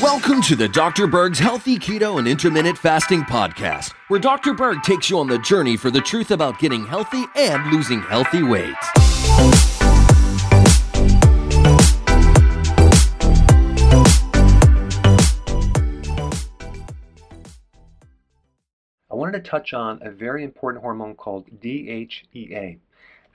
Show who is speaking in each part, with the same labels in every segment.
Speaker 1: Welcome to the Dr. Berg's Healthy Keto and Intermittent Fasting Podcast, where Dr. Berg takes you on the journey for the truth about getting healthy and losing healthy weight.
Speaker 2: I wanted to touch on a very important hormone called DHEA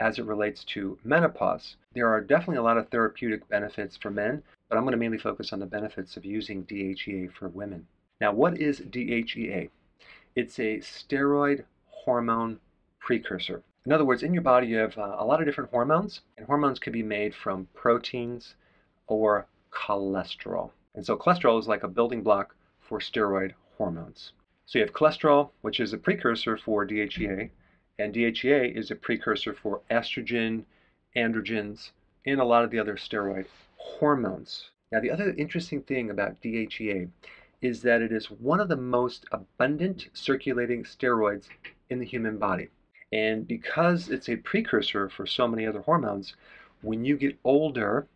Speaker 2: as it relates to menopause. There are definitely a lot of therapeutic benefits for men, but I'm going to mainly focus on the benefits of using DHEA for women. Now, what is DHEA? It's a steroid hormone precursor. In other words, in your body, you have uh, a lot of different hormones, and hormones can be made from proteins or cholesterol. And so, cholesterol is like a building block for steroid hormones. So, you have cholesterol, which is a precursor for DHEA, and DHEA is a precursor for estrogen, androgens, and a lot of the other steroid hormones. Now, the other interesting thing about DHEA is that it is one of the most abundant circulating steroids in the human body. And because it's a precursor for so many other hormones, when you get older,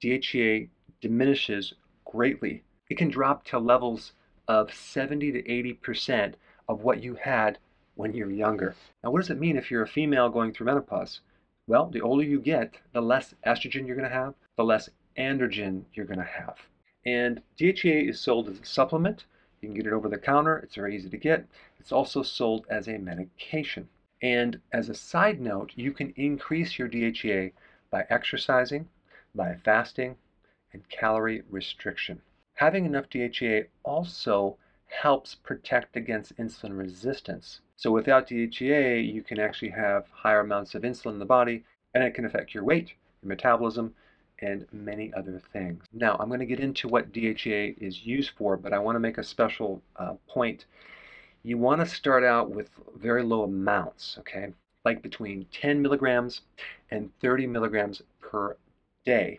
Speaker 2: DHEA diminishes greatly. It can drop to levels of 70 to 80% of what you had when you're younger. Now, what does it mean if you're a female going through menopause? Well, the older you get, the less estrogen you're going to have, the less androgen you're going to have. And DHEA is sold as a supplement. You can get it over the counter. It's very easy to get. It's also sold as a medication. And as a side note, you can increase your DHEA by exercising, by fasting, and calorie restriction. Having enough DHEA also helps protect against insulin resistance. So without DHEA, you can actually have higher amounts of insulin in the body, and it can affect your weight, your metabolism, and many other things. Now, I'm going to get into what DHEA is used for, but I want to make a special uh, point you want to start out with very low amounts, okay? Like between 10 milligrams and 30 milligrams per day.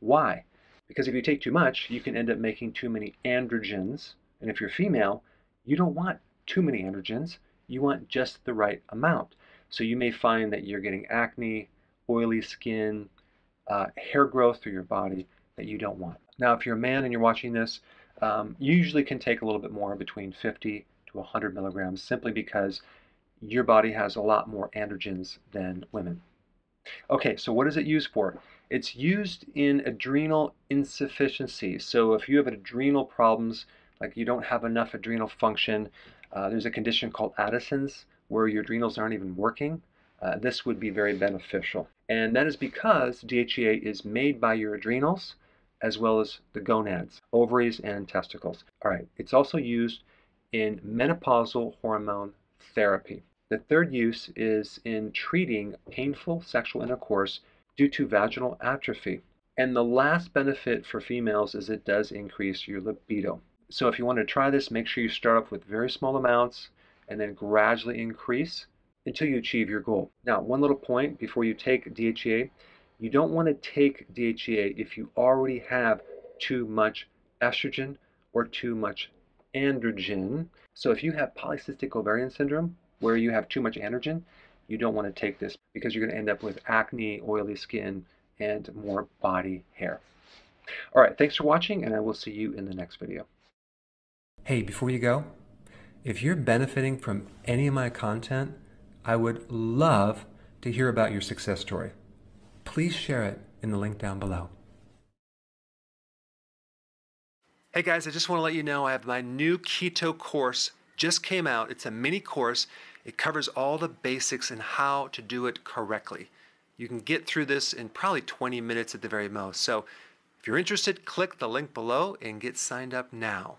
Speaker 2: Why? Because if you take too much, you can end up making too many androgens. And if you're female, you don't want too many androgens. You want just the right amount. So you may find that you're getting acne, oily skin, uh, hair growth through your body that you don't want. Now, if you're a man and you're watching this, um, you usually can take a little bit more between 50 to 100 milligrams simply because your body has a lot more androgens than women. Okay, so what is it used for? It's used in adrenal insufficiency. So if you have adrenal problems, like you don't have enough adrenal function, uh, there's a condition called Addison's where your adrenals aren't even working. Uh, this would be very beneficial. And that is because DHEA is made by your adrenals as well as the gonads, ovaries, and testicles. All right, it's also used in menopausal hormone therapy. The third use is in treating painful sexual intercourse due to vaginal atrophy. And the last benefit for females is it does increase your libido. So if you want to try this, make sure you start off with very small amounts and then gradually increase until you achieve your goal. Now, one little point before you take DHEA, you don't want to take DHEA if you already have too much estrogen or too much androgen. So if you have polycystic ovarian syndrome, where you have too much androgen, you don't want to take this because you're going to end up with acne, oily skin, and more body hair. All right, thanks for watching, and I will see you in the next video. Hey, before you go, if you're benefiting from any of my content, I would love to hear about your success story. Please share it in the link down below. Hey guys, I just want to let you know I have my new keto course just came out. It's a mini course. It covers all the basics and how to do it correctly. You can get through this in probably 20 minutes at the very most. So if you're interested, click the link below and get signed up now.